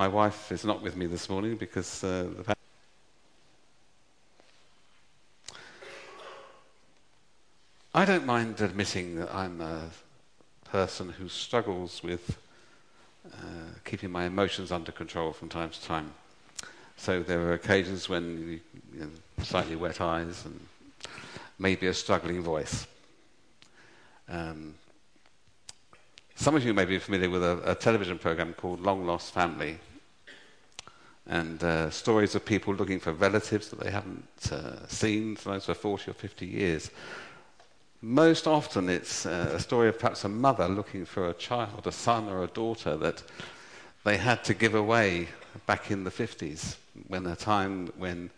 My wife is not with me this morning because uh, the I don't mind admitting that I'm a person who struggles with uh, keeping my emotions under control from time to time. So there are occasions when you, know, slightly wet eyes and maybe a struggling voice. Um, some of you may be familiar with a, a television program called Long Lost Family, and uh, stories of people looking for relatives that they haven't uh, seen for 40 or 50 years. Most often, it's uh, a story of perhaps a mother looking for a child, a son or a daughter that they had to give away back in the 50s, when a time when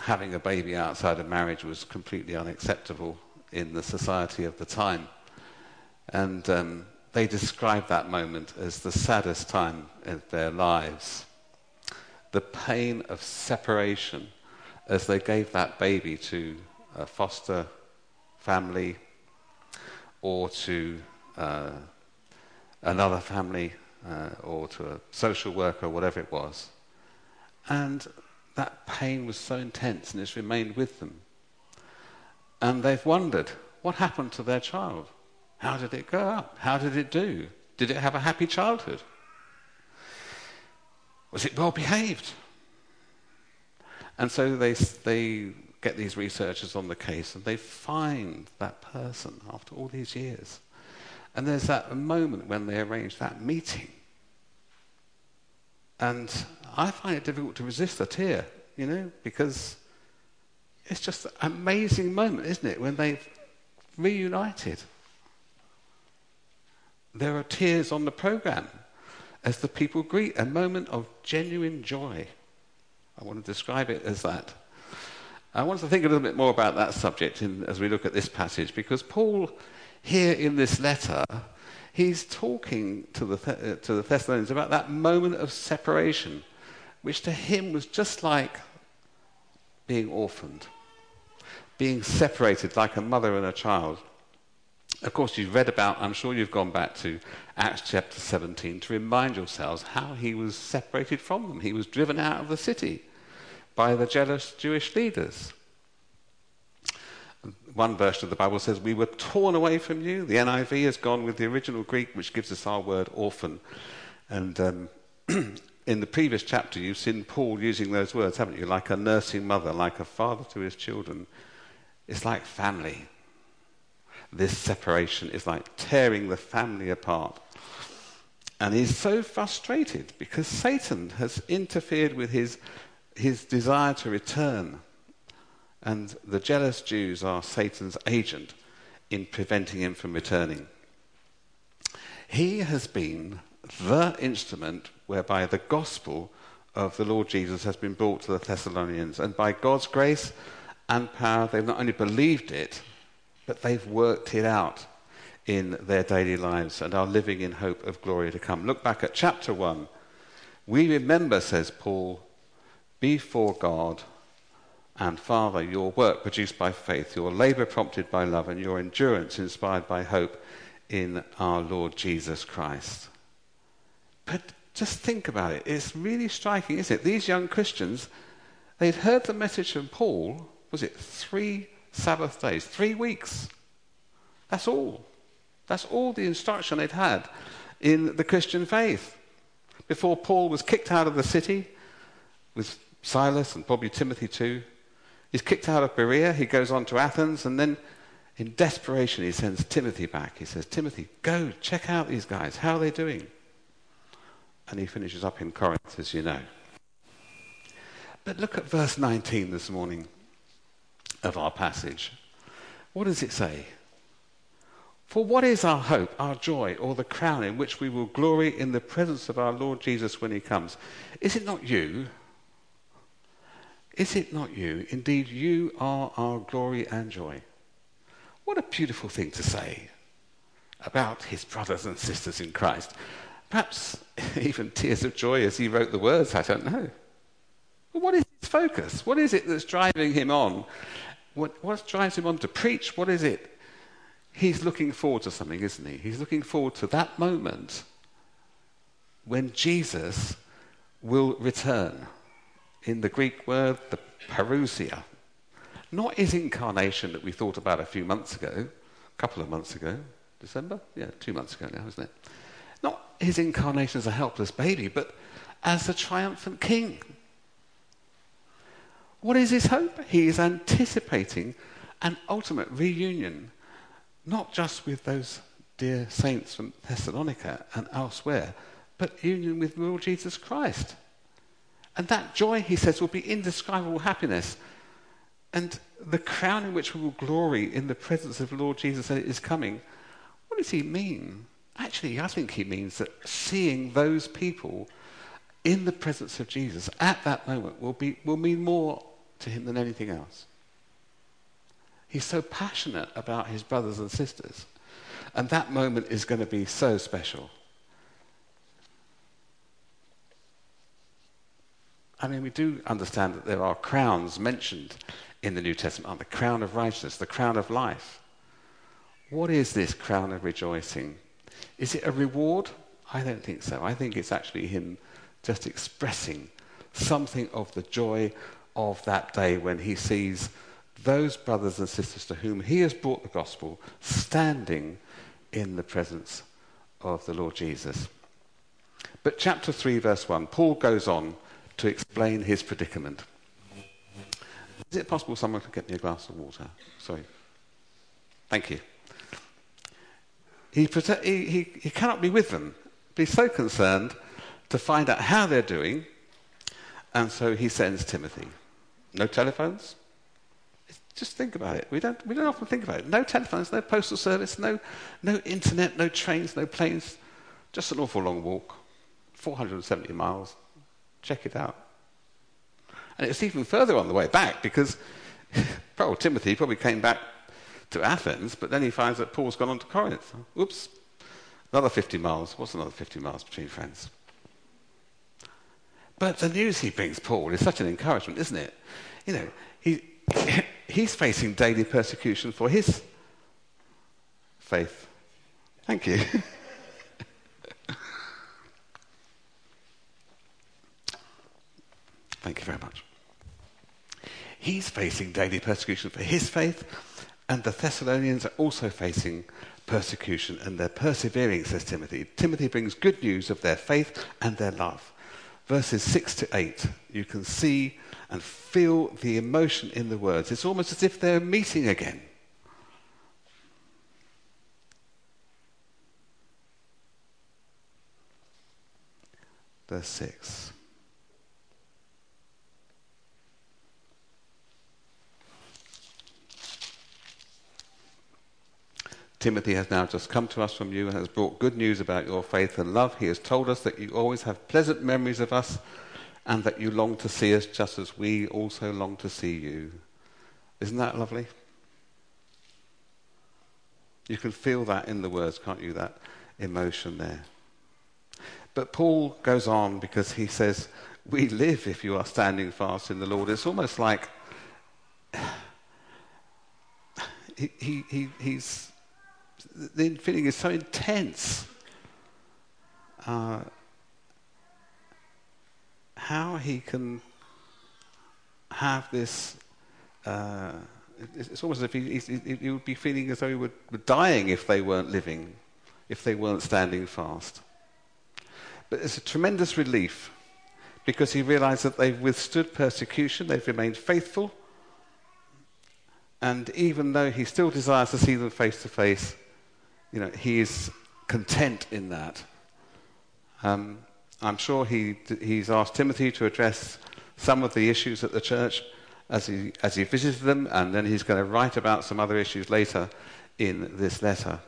having a baby outside of marriage was completely unacceptable in the society of the time. And um, they describe that moment as the saddest time of their lives. The pain of separation as they gave that baby to a foster family or to uh, another family uh, or to a social worker, whatever it was. And that pain was so intense and it's remained with them. And they've wondered what happened to their child? How did it grow up? How did it do? Did it have a happy childhood? Was it well behaved? And so they, they get these researchers on the case and they find that person after all these years. And there's that moment when they arrange that meeting. And I find it difficult to resist a tear, you know, because it's just an amazing moment, isn't it, when they've reunited. There are tears on the program as the people greet, a moment of genuine joy. I want to describe it as that. I want to think a little bit more about that subject in, as we look at this passage, because Paul, here in this letter, he's talking to the, uh, to the Thessalonians about that moment of separation, which to him was just like being orphaned, being separated like a mother and a child. Of course, you've read about, I'm sure you've gone back to Acts chapter 17 to remind yourselves how he was separated from them. He was driven out of the city by the jealous Jewish leaders. One version of the Bible says, We were torn away from you. The NIV has gone with the original Greek, which gives us our word orphan. And um, in the previous chapter, you've seen Paul using those words, haven't you? Like a nursing mother, like a father to his children. It's like family this separation is like tearing the family apart. And he's so frustrated because Satan has interfered with his, his desire to return. And the jealous Jews are Satan's agent in preventing him from returning. He has been the instrument whereby the gospel of the Lord Jesus has been brought to the Thessalonians. And by God's grace and power, they've not only believed it, but they've worked it out in their daily lives and are living in hope of glory to come. Look back at chapter 1. We remember, says Paul, before God and Father, your work produced by faith, your labor prompted by love, and your endurance inspired by hope in our Lord Jesus Christ. But just think about it. It's really striking, isn't it? These young Christians, they'd heard the message from Paul, was it three Sabbath days. Three weeks. That's all. That's all the instruction they'd had in the Christian faith. Before Paul was kicked out of the city with Silas and probably Timothy too, he's kicked out of Berea, he goes on to Athens, and then in desperation he sends Timothy back. He says, Timothy, go check out these guys. How are they doing? And he finishes up in Corinth, as you know. But look at verse 19 this morning of our passage. What does it say? For what is our hope, our joy, or the crown in which we will glory in the presence of our Lord Jesus when he comes? Is it not you? Is it not you? Indeed, you are our glory and joy. What a beautiful thing to say about his brothers and sisters in Christ. Perhaps even tears of joy as he wrote the words, I don't know. But what is his focus? What is it that's driving him on what, what drives him on to preach? What is it? He's looking forward to something, isn't he? He's looking forward to that moment when Jesus will return. In the Greek word, the parousia. Not his incarnation that we thought about a few months ago, a couple of months ago, December? Yeah, two months ago now, isn't it? Not his incarnation as a helpless baby, but as a triumphant king. What is his hope? He is anticipating an ultimate reunion, not just with those dear saints from Thessalonica and elsewhere, but union with the Lord Jesus Christ. And that joy, he says, will be indescribable happiness. And the crown in which we will glory in the presence of the Lord Jesus is coming. What does he mean? Actually, I think he means that seeing those people in the presence of Jesus at that moment will, be, will mean more to him than anything else. He's so passionate about his brothers and sisters. And that moment is going to be so special. I mean, we do understand that there are crowns mentioned in the New Testament the crown of righteousness, the crown of life. What is this crown of rejoicing? Is it a reward? I don't think so. I think it's actually him just expressing something of the joy of that day when he sees those brothers and sisters to whom he has brought the gospel standing in the presence of the Lord Jesus. But chapter 3, verse 1, Paul goes on to explain his predicament. Is it possible someone could get me a glass of water? Sorry. Thank you. He, he, he, he cannot be with them, he's so concerned to find out how they're doing, and so he sends Timothy. No telephones? Just think about it. We don't, we don't often think about it. No telephones, no postal service, no, no internet, no trains, no planes. Just an awful long walk, 470 miles. Check it out. And it's even further on the way back because poor Timothy probably came back to Athens, but then he finds that Paul's gone on to Corinth. Oops, another 50 miles. What's another 50 miles between friends? But the news he brings Paul is such an encouragement, isn't it? You know, he, he's facing daily persecution for his faith. Thank you. Thank you very much. He's facing daily persecution for his faith, and the Thessalonians are also facing persecution, and they're persevering, says Timothy. Timothy brings good news of their faith and their love. Verses 6 to 8, you can see and feel the emotion in the words. It's almost as if they're meeting again. Verse 6. Timothy has now just come to us from you and has brought good news about your faith and love. He has told us that you always have pleasant memories of us and that you long to see us just as we also long to see you. Isn't that lovely? You can feel that in the words, can't you? That emotion there. But Paul goes on because he says, We live if you are standing fast in the Lord. It's almost like he, he, he, he's the feeling is so intense. Uh, how he can have this. Uh, it's almost as if he, he, he, would be feeling as though he were, were dying if they weren't living, if they weren't standing fast. But it's a tremendous relief because he realized that they've withstood persecution, they've remained faithful, and even though he still desires to see them face to face, you know, he is content in that. Um, I'm sure he, he's asked Timothy to address some of the issues at the church as he, as he visited them, and then he's going to write about some other issues later in this letter.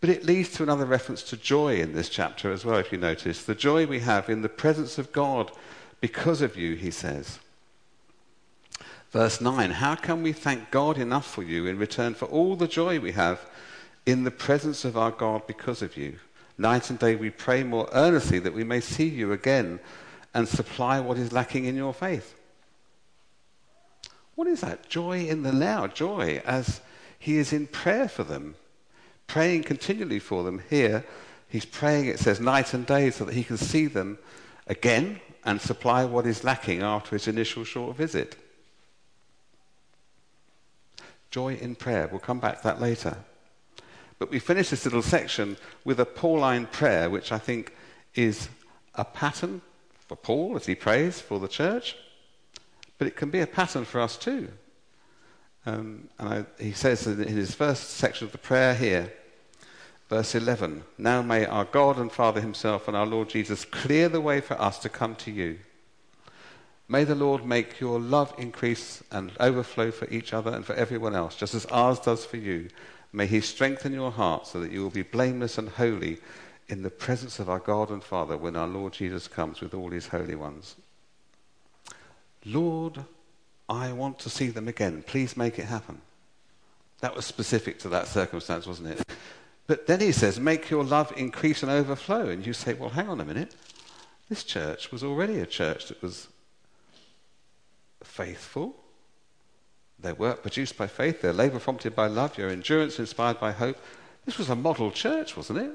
But it leads to another reference to joy in this chapter as well, if you notice. The joy we have in the presence of God because of you, he says. Verse 9 How can we thank God enough for you in return for all the joy we have in the presence of our God because of you. Night and day we pray more earnestly that we may see you again and supply what is lacking in your faith. What is that? Joy in the now, joy as he is in prayer for them, praying continually for them. Here, he's praying, it says, night and day so that he can see them again and supply what is lacking after his initial short visit. Joy in prayer. We'll come back to that later. But we finish this little section with a Pauline prayer, which I think is a pattern for Paul as he prays for the church, but it can be a pattern for us too. Um, and I, he says in his first section of the prayer here, verse 11 Now may our God and Father Himself and our Lord Jesus clear the way for us to come to you. May the Lord make your love increase and overflow for each other and for everyone else, just as ours does for you. May He strengthen your heart so that you will be blameless and holy in the presence of our God and Father when our Lord Jesus comes with all His holy ones. Lord, I want to see them again. Please make it happen. That was specific to that circumstance, wasn't it? But then he says, make your love increase and overflow. And you say, well, hang on a minute. This church was already a church that was faithful. Their work produced by faith, their labor prompted by love, your endurance inspired by hope. This was a model church, wasn't it?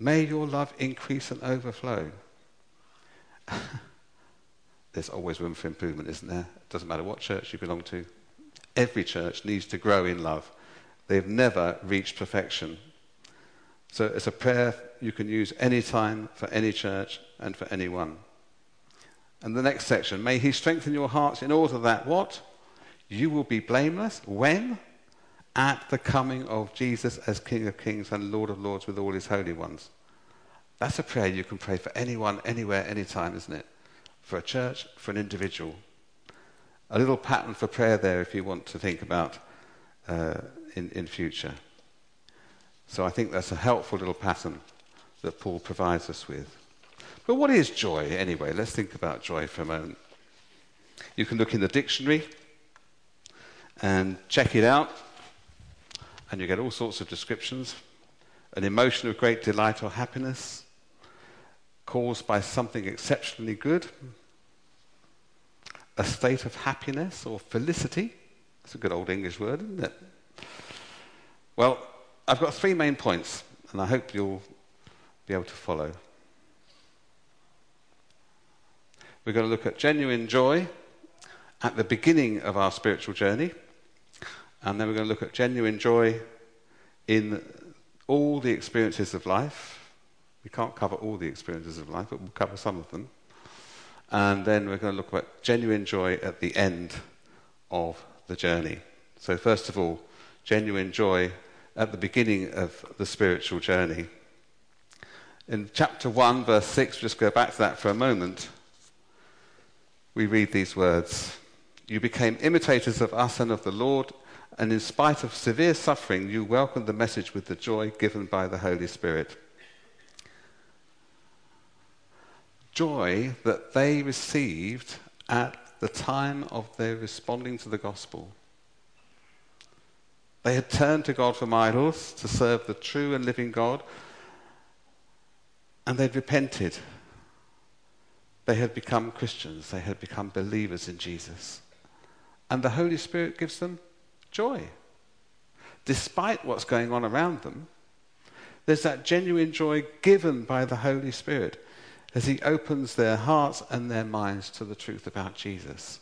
May your love increase and overflow. There's always room for improvement, isn't there? It doesn't matter what church you belong to. Every church needs to grow in love. They've never reached perfection. So it's a prayer you can use any time for any church and for anyone. And the next section, may he strengthen your hearts in order that what? You will be blameless. When? At the coming of Jesus as King of Kings and Lord of Lords with all his holy ones. That's a prayer you can pray for anyone, anywhere, anytime, isn't it? For a church, for an individual. A little pattern for prayer there if you want to think about uh, in, in future. So I think that's a helpful little pattern that Paul provides us with. But what is joy anyway? Let's think about joy for a moment. You can look in the dictionary and check it out, and you get all sorts of descriptions. An emotion of great delight or happiness caused by something exceptionally good, a state of happiness or felicity. It's a good old English word, isn't it? Well, I've got three main points, and I hope you'll be able to follow. We're going to look at genuine joy at the beginning of our spiritual journey. And then we're going to look at genuine joy in all the experiences of life. We can't cover all the experiences of life, but we'll cover some of them. And then we're going to look at genuine joy at the end of the journey. So, first of all, genuine joy at the beginning of the spiritual journey. In chapter 1, verse 6, just go back to that for a moment we read these words You became imitators of us and of the Lord, and in spite of severe suffering, you welcomed the message with the joy given by the Holy Spirit. Joy that they received at the time of their responding to the gospel. They had turned to God from idols to serve the true and living God, and they'd repented they had become Christians, they had become believers in Jesus. And the Holy Spirit gives them joy. Despite what's going on around them, there's that genuine joy given by the Holy Spirit as He opens their hearts and their minds to the truth about Jesus.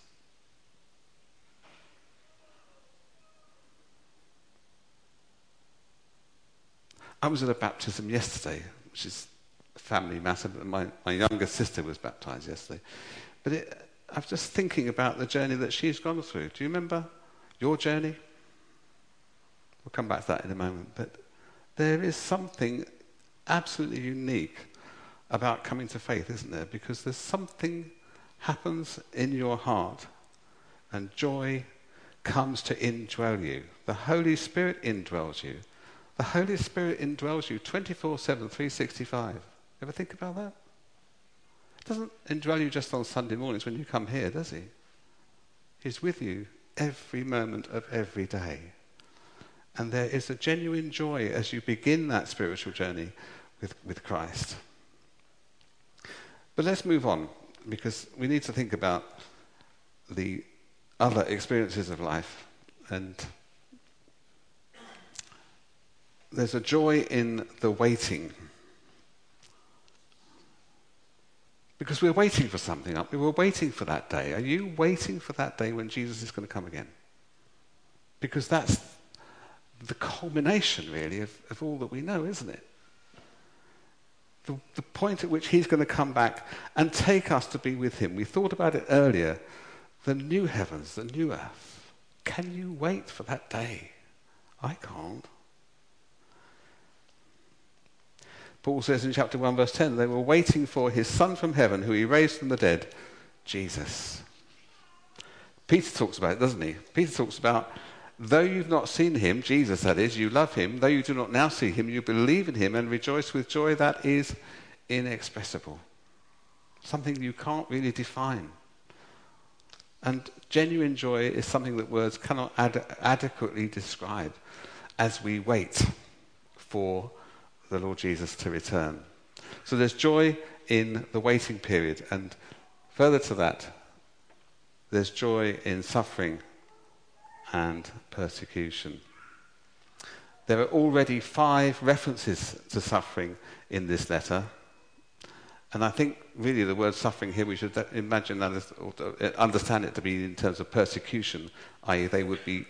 I was at a baptism yesterday, which is a family matter, but my, my younger sister was baptized yesterday. But it, I was just thinking about the journey that she's gone through. Do you remember your journey? We'll come back to that in a moment. But there is something absolutely unique about coming to faith, isn't there? Because there's something happens in your heart and joy comes to indwell you. The Holy Spirit indwells you. The Holy Spirit indwells you 24 7, 365. Ever think about that? It doesn't indwell you just on Sunday mornings when you come here, does he? He's with you every moment of every day. And there is a genuine joy as you begin that spiritual journey with, with Christ. But let's move on because we need to think about the other experiences of life. And there's a joy in the waiting. Because we're waiting for something up. We were waiting for that day. Are you waiting for that day when Jesus is going to come again? Because that's the culmination, really, of, of all that we know, isn't it? The, the point at which he's going to come back and take us to be with him. We thought about it earlier. The new heavens, the new earth. Can you wait for that day? I can't. Paul says in chapter 1, verse 10, they were waiting for his Son from heaven, who he raised from the dead, Jesus. Peter talks about it, doesn't he? Peter talks about, though you've not seen him, Jesus that is, you love him, though you do not now see him, you believe in him and rejoice with joy that is inexpressible. Something you can't really define. And genuine joy is something that words cannot ad- adequately describe as we wait for the Lord Jesus to return. So there's joy in the waiting period. And further to that, there's joy in suffering and persecution. There are already five references to suffering in this letter. And I think really the word suffering here, we should imagine that or uh, understand it to be in terms of persecution, i.e., they would be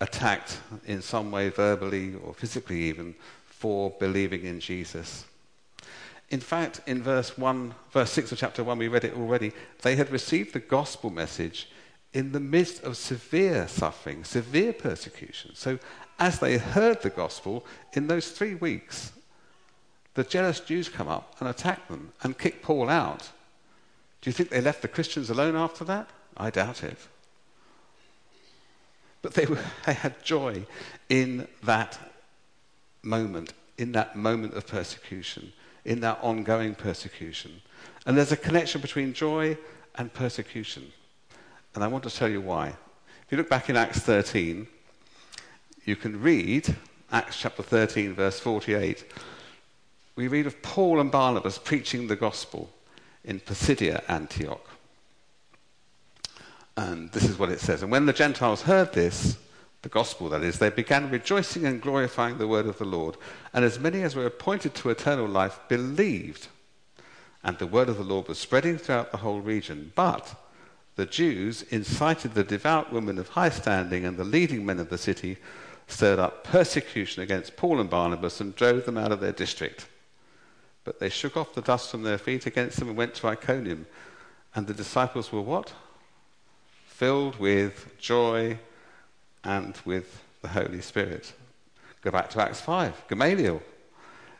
attacked in some way, verbally or physically even, for believing in Jesus. In fact, in verse 1, verse 6 of chapter 1, we read it already, they had received the gospel message in the midst of severe suffering, severe persecution. So, as they heard the gospel, in those three weeks, the jealous Jews come up and attack them and kick Paul out. Do you think they left the Christians alone after that? I doubt it. But they, were, they had joy in that moment, in that moment of persecution, in that ongoing persecution. And there's a connection between joy and persecution. And I want to tell you why. If you look back in Acts 13, you can read Acts chapter 13, verse 48. We read of Paul and Barnabas preaching the gospel in Pisidia, Antioch. And this is what it says. And when the Gentiles heard this, the gospel that is, they began rejoicing and glorifying the word of the Lord. And as many as were appointed to eternal life believed. And the word of the Lord was spreading throughout the whole region. But the Jews incited the devout women of high standing and the leading men of the city, stirred up persecution against Paul and Barnabas, and drove them out of their district. But they shook off the dust from their feet against them and went to Iconium. And the disciples were what? Filled with joy and with the Holy Spirit. Go back to Acts 5, Gamaliel,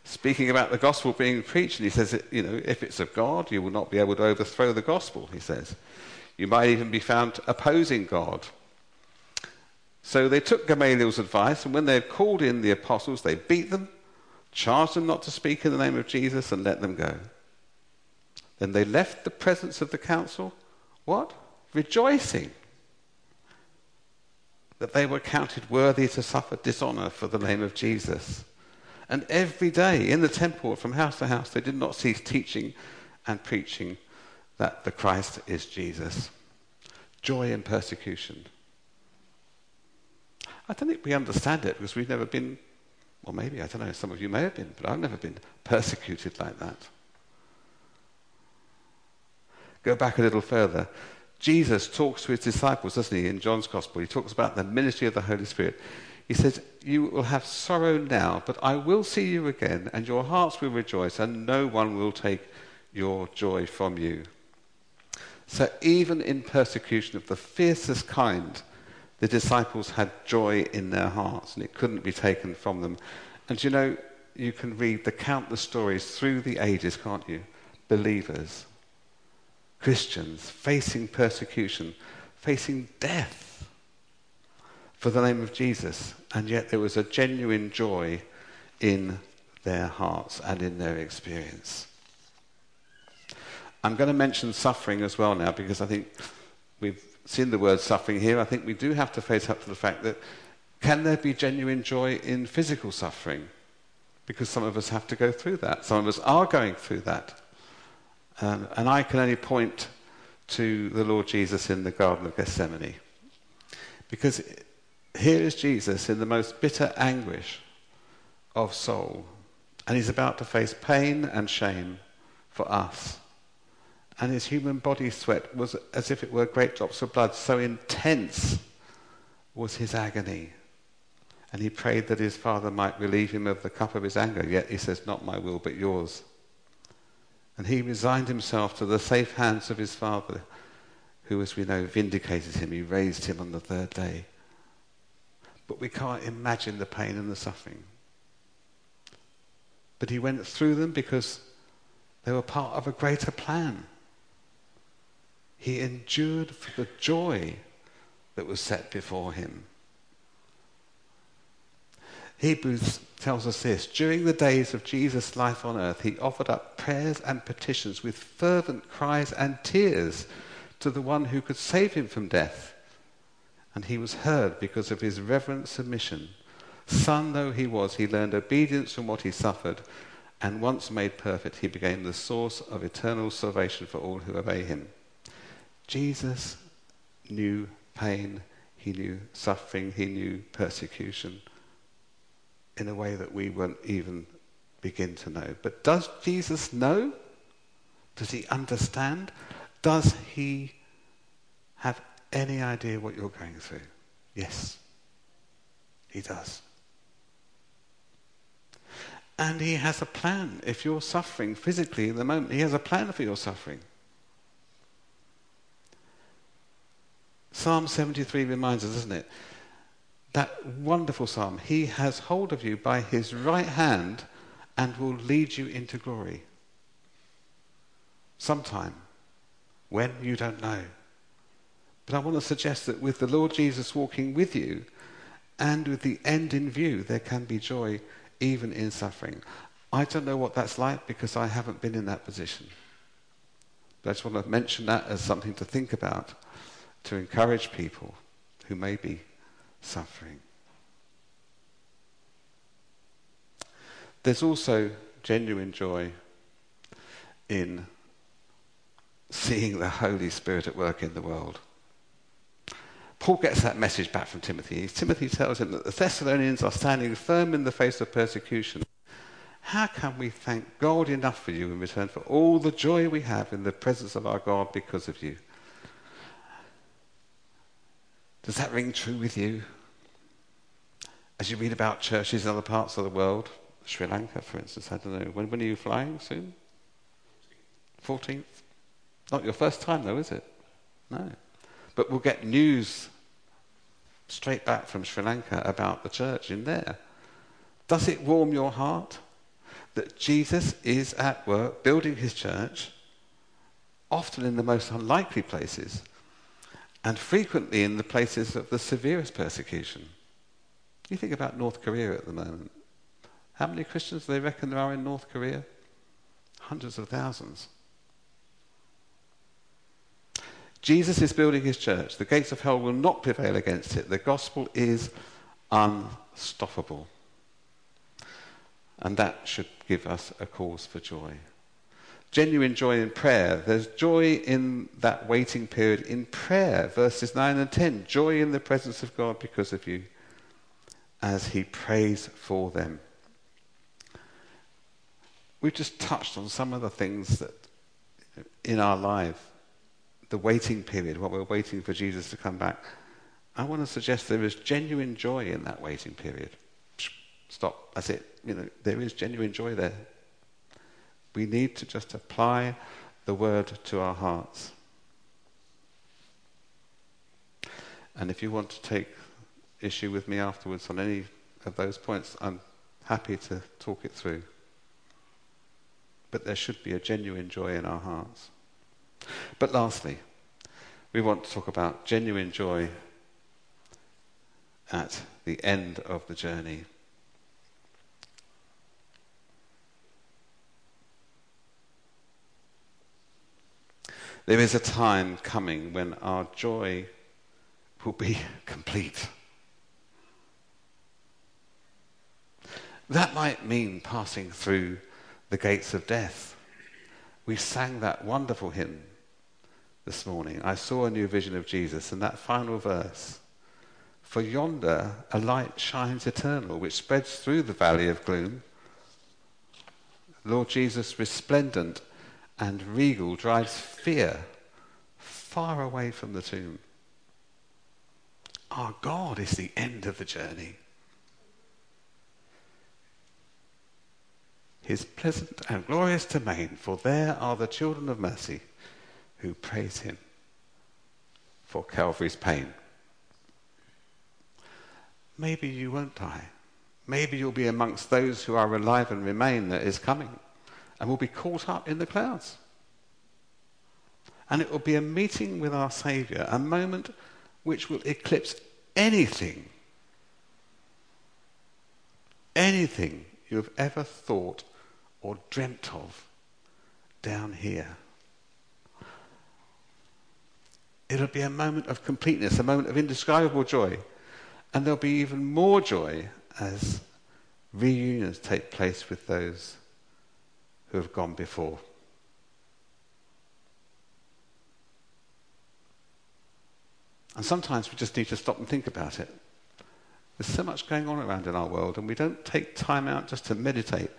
speaking about the gospel being preached, and he says, you know, if it's of God, you will not be able to overthrow the gospel, he says. You might even be found opposing God. So they took Gamaliel's advice, and when they had called in the apostles, they beat them, charged them not to speak in the name of Jesus, and let them go. Then they left the presence of the council, what? Rejoicing that they were counted worthy to suffer dishonor for the name of Jesus. And every day in the temple, from house to house, they did not cease teaching and preaching that the Christ is Jesus. Joy in persecution. I don't think we understand it because we've never been, or maybe, I don't know, some of you may have been, but I've never been persecuted like that. Go back a little further. Jesus talks to his disciples, doesn't he, in John's Gospel? He talks about the ministry of the Holy Spirit. He says, You will have sorrow now, but I will see you again, and your hearts will rejoice, and no one will take your joy from you. So, even in persecution of the fiercest kind, the disciples had joy in their hearts, and it couldn't be taken from them. And you know, you can read the countless stories through the ages, can't you? Believers Christians facing persecution, facing death for the name of Jesus, and yet there was a genuine joy in their hearts and in their experience. I'm going to mention suffering as well now because I think we've seen the word suffering here. I think we do have to face up to the fact that can there be genuine joy in physical suffering? Because some of us have to go through that. Some of us are going through that. Um, and I can only point to the Lord Jesus in the Garden of Gethsemane. Because here is Jesus in the most bitter anguish of soul. And he's about to face pain and shame for us. and his human body sweat was as if it were great drops of blood. So intense was his agony. And he prayed that his father might relieve him of the cup of his anger. Yet he says, Not my will, but yours. And he resigned himself to the safe hands of his father, who, as we know, vindicated him. He raised him on the third day. But we can't imagine the pain and the suffering. But he went through them because they were part of a greater plan. He endured for the joy that was set before him. Hebrews tells us this during the days of Jesus' life on earth, he offered up prayers and petitions with fervent cries and tears to the one who could save him from death. And he was heard because of his reverent submission. Son though he was, he learned obedience from what he suffered, and once made perfect, he became the source of eternal salvation for all who obey him. Jesus knew pain, he knew suffering, he knew persecution in a way that we won't even begin to know. But does Jesus know? Does he understand? Does he have any idea what you're going through? Yes, he does. And he has a plan. If you're suffering physically in the moment, he has a plan for your suffering. Psalm 73 reminds us, doesn't it? That wonderful psalm. He has hold of you by his right hand and will lead you into glory. Sometime, when you don't know. But I want to suggest that with the Lord Jesus walking with you and with the end in view, there can be joy even in suffering. I don't know what that's like because I haven't been in that position. But I just want to mention that as something to think about to encourage people who may be suffering. There's also genuine joy in seeing the Holy Spirit at work in the world. Paul gets that message back from Timothy. Timothy tells him that the Thessalonians are standing firm in the face of persecution. How can we thank God enough for you in return for all the joy we have in the presence of our God because of you? Does that ring true with you? As you read about churches in other parts of the world, Sri Lanka, for instance, I don't know, when, when are you flying soon? 14th? Not your first time, though, is it? No. But we'll get news straight back from Sri Lanka about the church in there. Does it warm your heart that Jesus is at work building his church, often in the most unlikely places, and frequently in the places of the severest persecution. You think about North Korea at the moment. How many Christians do they reckon there are in North Korea? Hundreds of thousands. Jesus is building his church. The gates of hell will not prevail against it. The gospel is unstoppable. And that should give us a cause for joy genuine joy in prayer. There's joy in that waiting period in prayer. Verses 9 and 10. Joy in the presence of God because of you as he prays for them. We've just touched on some of the things that in our life, the waiting period, while we're waiting for Jesus to come back. I want to suggest there is genuine joy in that waiting period. Stop. That's it. You know, there is genuine joy there. We need to just apply the word to our hearts. And if you want to take issue with me afterwards on any of those points, I'm happy to talk it through. But there should be a genuine joy in our hearts. But lastly, we want to talk about genuine joy at the end of the journey. There is a time coming when our joy will be complete. That might mean passing through the gates of death. We sang that wonderful hymn this morning. I saw a new vision of Jesus, and that final verse For yonder a light shines eternal, which spreads through the valley of gloom. Lord Jesus, resplendent and regal drives fear far away from the tomb. Our God is the end of the journey. His pleasant and glorious domain, for there are the children of mercy who praise him for Calvary's pain. Maybe you won't die. Maybe you'll be amongst those who are alive and remain that is coming and will be caught up in the clouds. And it will be a meeting with our Saviour, a moment which will eclipse anything, anything you have ever thought or dreamt of down here. It'll be a moment of completeness, a moment of indescribable joy. And there'll be even more joy as reunions take place with those who have gone before. And sometimes we just need to stop and think about it. There's so much going on around in our world, and we don't take time out just to meditate.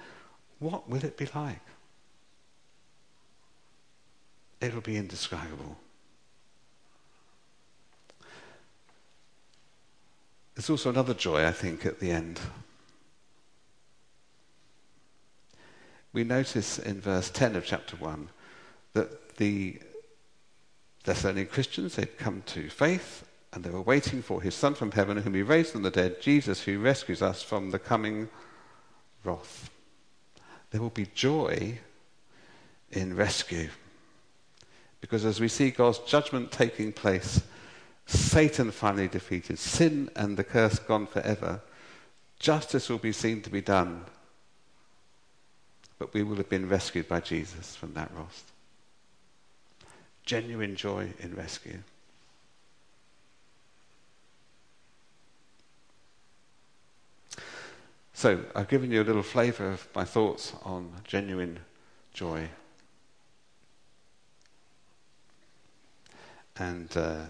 What will it be like? It'll be indescribable. There's also another joy, I think, at the end. We notice in verse 10 of chapter 1 that the Thessalonian Christians, they'd come to faith and they were waiting for his Son from heaven, whom he raised from the dead, Jesus, who rescues us from the coming wrath. There will be joy in rescue. Because as we see God's judgment taking place, Satan finally defeated, sin and the curse gone forever, justice will be seen to be done. But we will have been rescued by Jesus from that wrath. Genuine joy in rescue. So, I've given you a little flavour of my thoughts on genuine joy. And uh,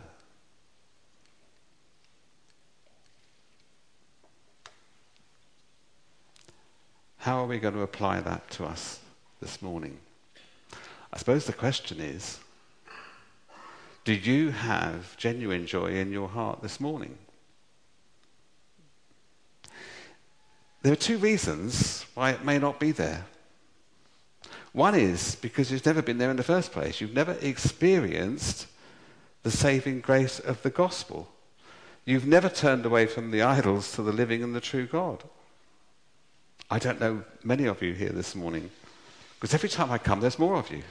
How are we going to apply that to us this morning? I suppose the question is do you have genuine joy in your heart this morning? There are two reasons why it may not be there. One is because you've never been there in the first place. You've never experienced the saving grace of the gospel. You've never turned away from the idols to the living and the true God. I don't know many of you here this morning, because every time I come, there's more of you.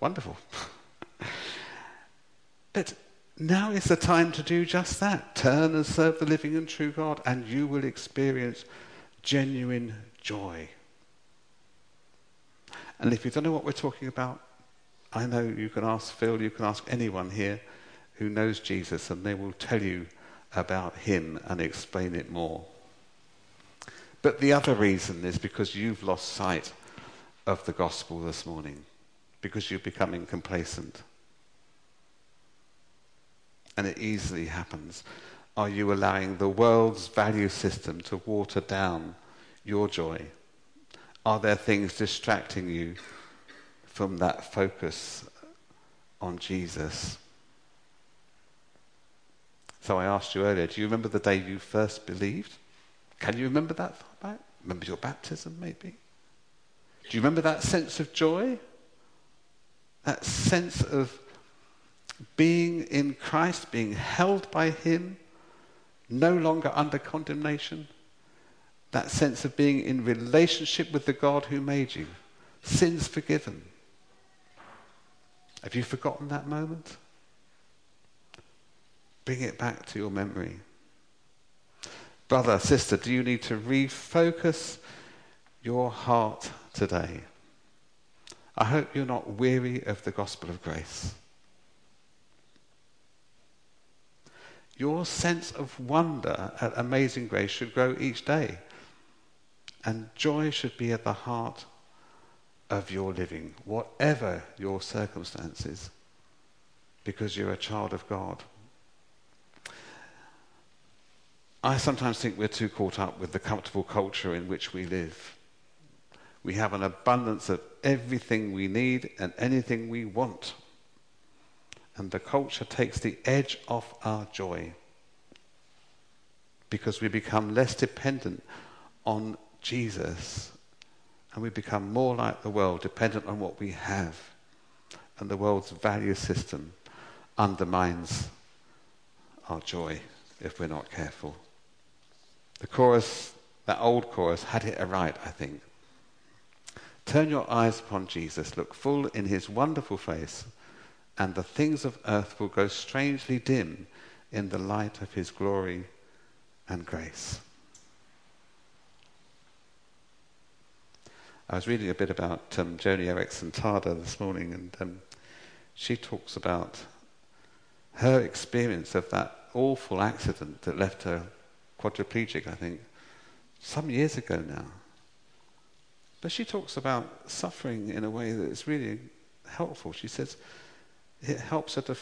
Wonderful. but now is the time to do just that. Turn and serve the living and true God, and you will experience genuine joy. And if you don't know what we're talking about, I know you can ask Phil, you can ask anyone here who knows Jesus, and they will tell you about him and explain it more. But the other reason is because you've lost sight of the gospel this morning, because you're becoming complacent. And it easily happens. Are you allowing the world's value system to water down your joy? Are there things distracting you from that focus on Jesus? So I asked you earlier, do you remember the day you first believed? Can you remember that far back? Remember your baptism, maybe? Do you remember that sense of joy? That sense of being in Christ, being held by Him, no longer under condemnation? That sense of being in relationship with the God who made you, sins forgiven. Have you forgotten that moment? Bring it back to your memory. Brother, sister, do you need to refocus your heart today? I hope you're not weary of the gospel of grace. Your sense of wonder at amazing grace should grow each day. And joy should be at the heart of your living, whatever your circumstances, because you're a child of God. I sometimes think we're too caught up with the comfortable culture in which we live. We have an abundance of everything we need and anything we want. And the culture takes the edge off our joy because we become less dependent on Jesus and we become more like the world, dependent on what we have. And the world's value system undermines our joy if we're not careful. The chorus, that old chorus, had it right, I think. Turn your eyes upon Jesus, look full in his wonderful face, and the things of earth will grow strangely dim in the light of his glory and grace. I was reading a bit about um, Joni Eareckson Tada this morning, and um, she talks about her experience of that awful accident that left her quadriplegic, I think, some years ago now. But she talks about suffering in a way that is really helpful. She says it helps her to,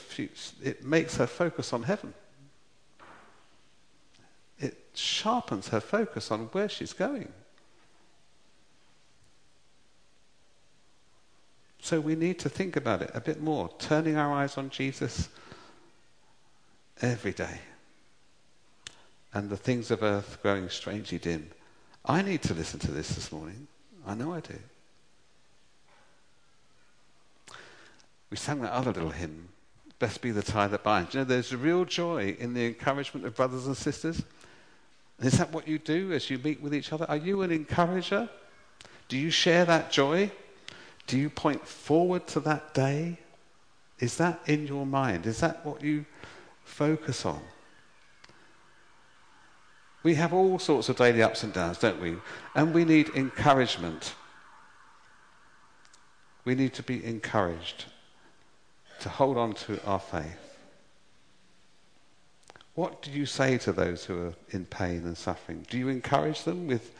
it makes her focus on heaven. It sharpens her focus on where she's going. So we need to think about it a bit more, turning our eyes on Jesus every day. And the things of earth growing strangely dim. I need to listen to this this morning. I know I do. We sang that other little hymn, Blessed be the tie that binds. You know, there's a real joy in the encouragement of brothers and sisters. Is that what you do as you meet with each other? Are you an encourager? Do you share that joy? Do you point forward to that day? Is that in your mind? Is that what you focus on? We have all sorts of daily ups and downs, don't we? And we need encouragement. We need to be encouraged to hold on to our faith. What do you say to those who are in pain and suffering? Do you encourage them with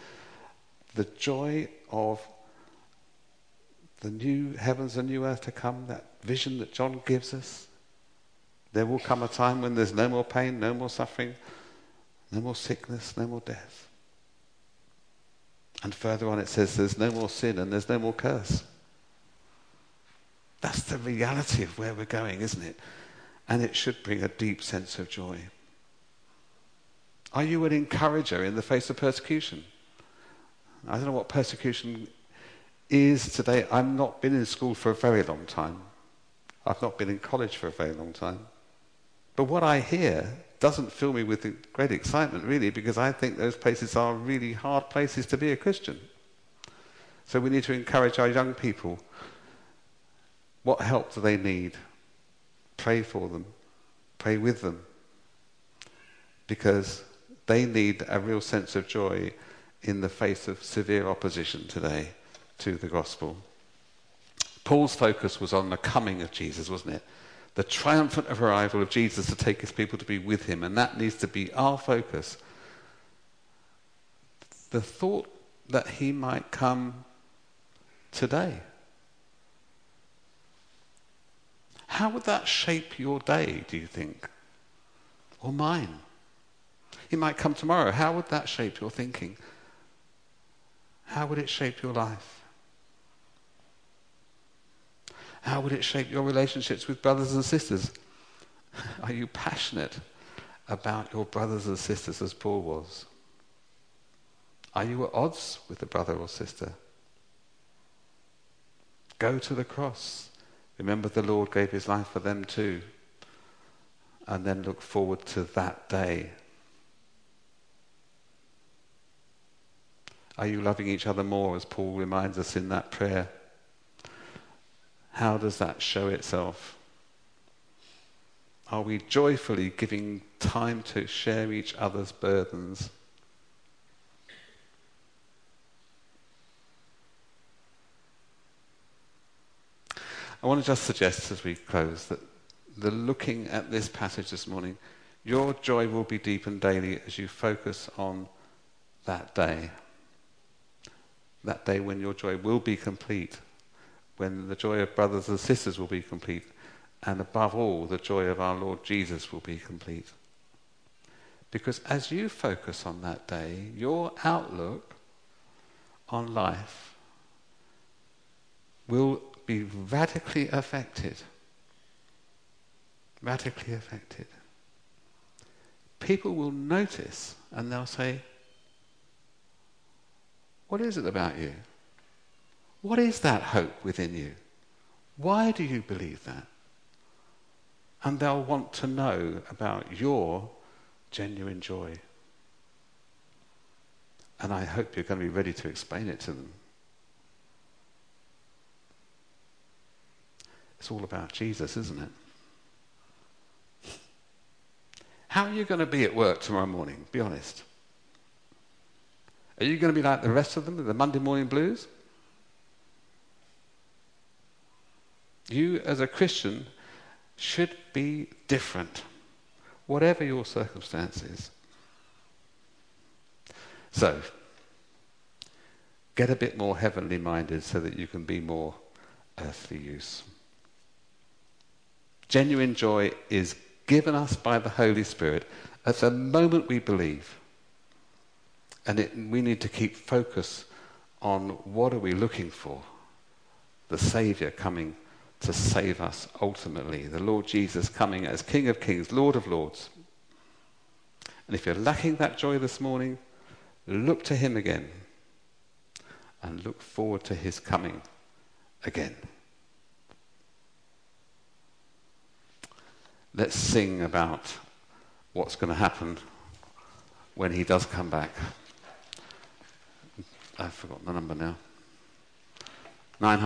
the joy of the new heavens and new earth to come, that vision that John gives us. There will come a time when there's no more pain, no more suffering, no more sickness, no more death. And further on it says there's no more sin and there's no more curse. That's the reality of where we're going, isn't it? And it should bring a deep sense of joy. Are you an encourager in the face of persecution? I don't know what persecution is today, I've not been in school for a very long time. I've not been in college for a very long time. But what I hear doesn't fill me with great excitement, really, because I think those places are really hard places to be a Christian. So we need to encourage our young people. What help do they need? Pray for them. Pray with them. Because they need a real sense of joy in the face of severe opposition today to the gospel. Paul's focus was on the coming of Jesus, wasn't it? The triumphant arrival of Jesus to take his people to be with him, and that needs to be our focus. The thought that he might come today. How would that shape your day, do you think? Or mine? He might come tomorrow. How would that shape your thinking? How would it shape your life? How would it shape your relationships with brothers and sisters? Are you passionate about your brothers and sisters as Paul was? Are you at odds with a brother or sister? Go to the cross. Remember the Lord gave his life for them too. And then look forward to that day. Are you loving each other more, as Paul reminds us in that prayer? How does that show itself? Are we joyfully giving time to share each other's burdens? I want to just suggest as we close that the looking at this passage this morning, your joy will be deepened daily as you focus on that day. That day when your joy will be complete when the joy of brothers and sisters will be complete, and above all, the joy of our Lord Jesus will be complete. Because as you focus on that day, your outlook on life will be radically affected. Radically affected. People will notice and they'll say, What is it about you? What is that hope within you? Why do you believe that? And they'll want to know about your genuine joy. And I hope you're going to be ready to explain it to them. It's all about Jesus, isn't it? How are you going to be at work tomorrow morning? Be honest. Are you going to be like the rest of them, the Monday morning blues? You, as a Christian, should be different, whatever your circumstances. So, get a bit more heavenly minded so that you can be more earthly use. Genuine joy is given us by the Holy Spirit at the moment we believe. And it, we need to keep focus on what are we looking for? The Saviour coming to save us ultimately. The Lord Jesus coming as King of Kings, Lord of Lords. And if you're lacking that joy this morning, look to Him again and look forward to His coming again. Let's sing about what's going to happen when He does come back. I've forgotten the number now. 900.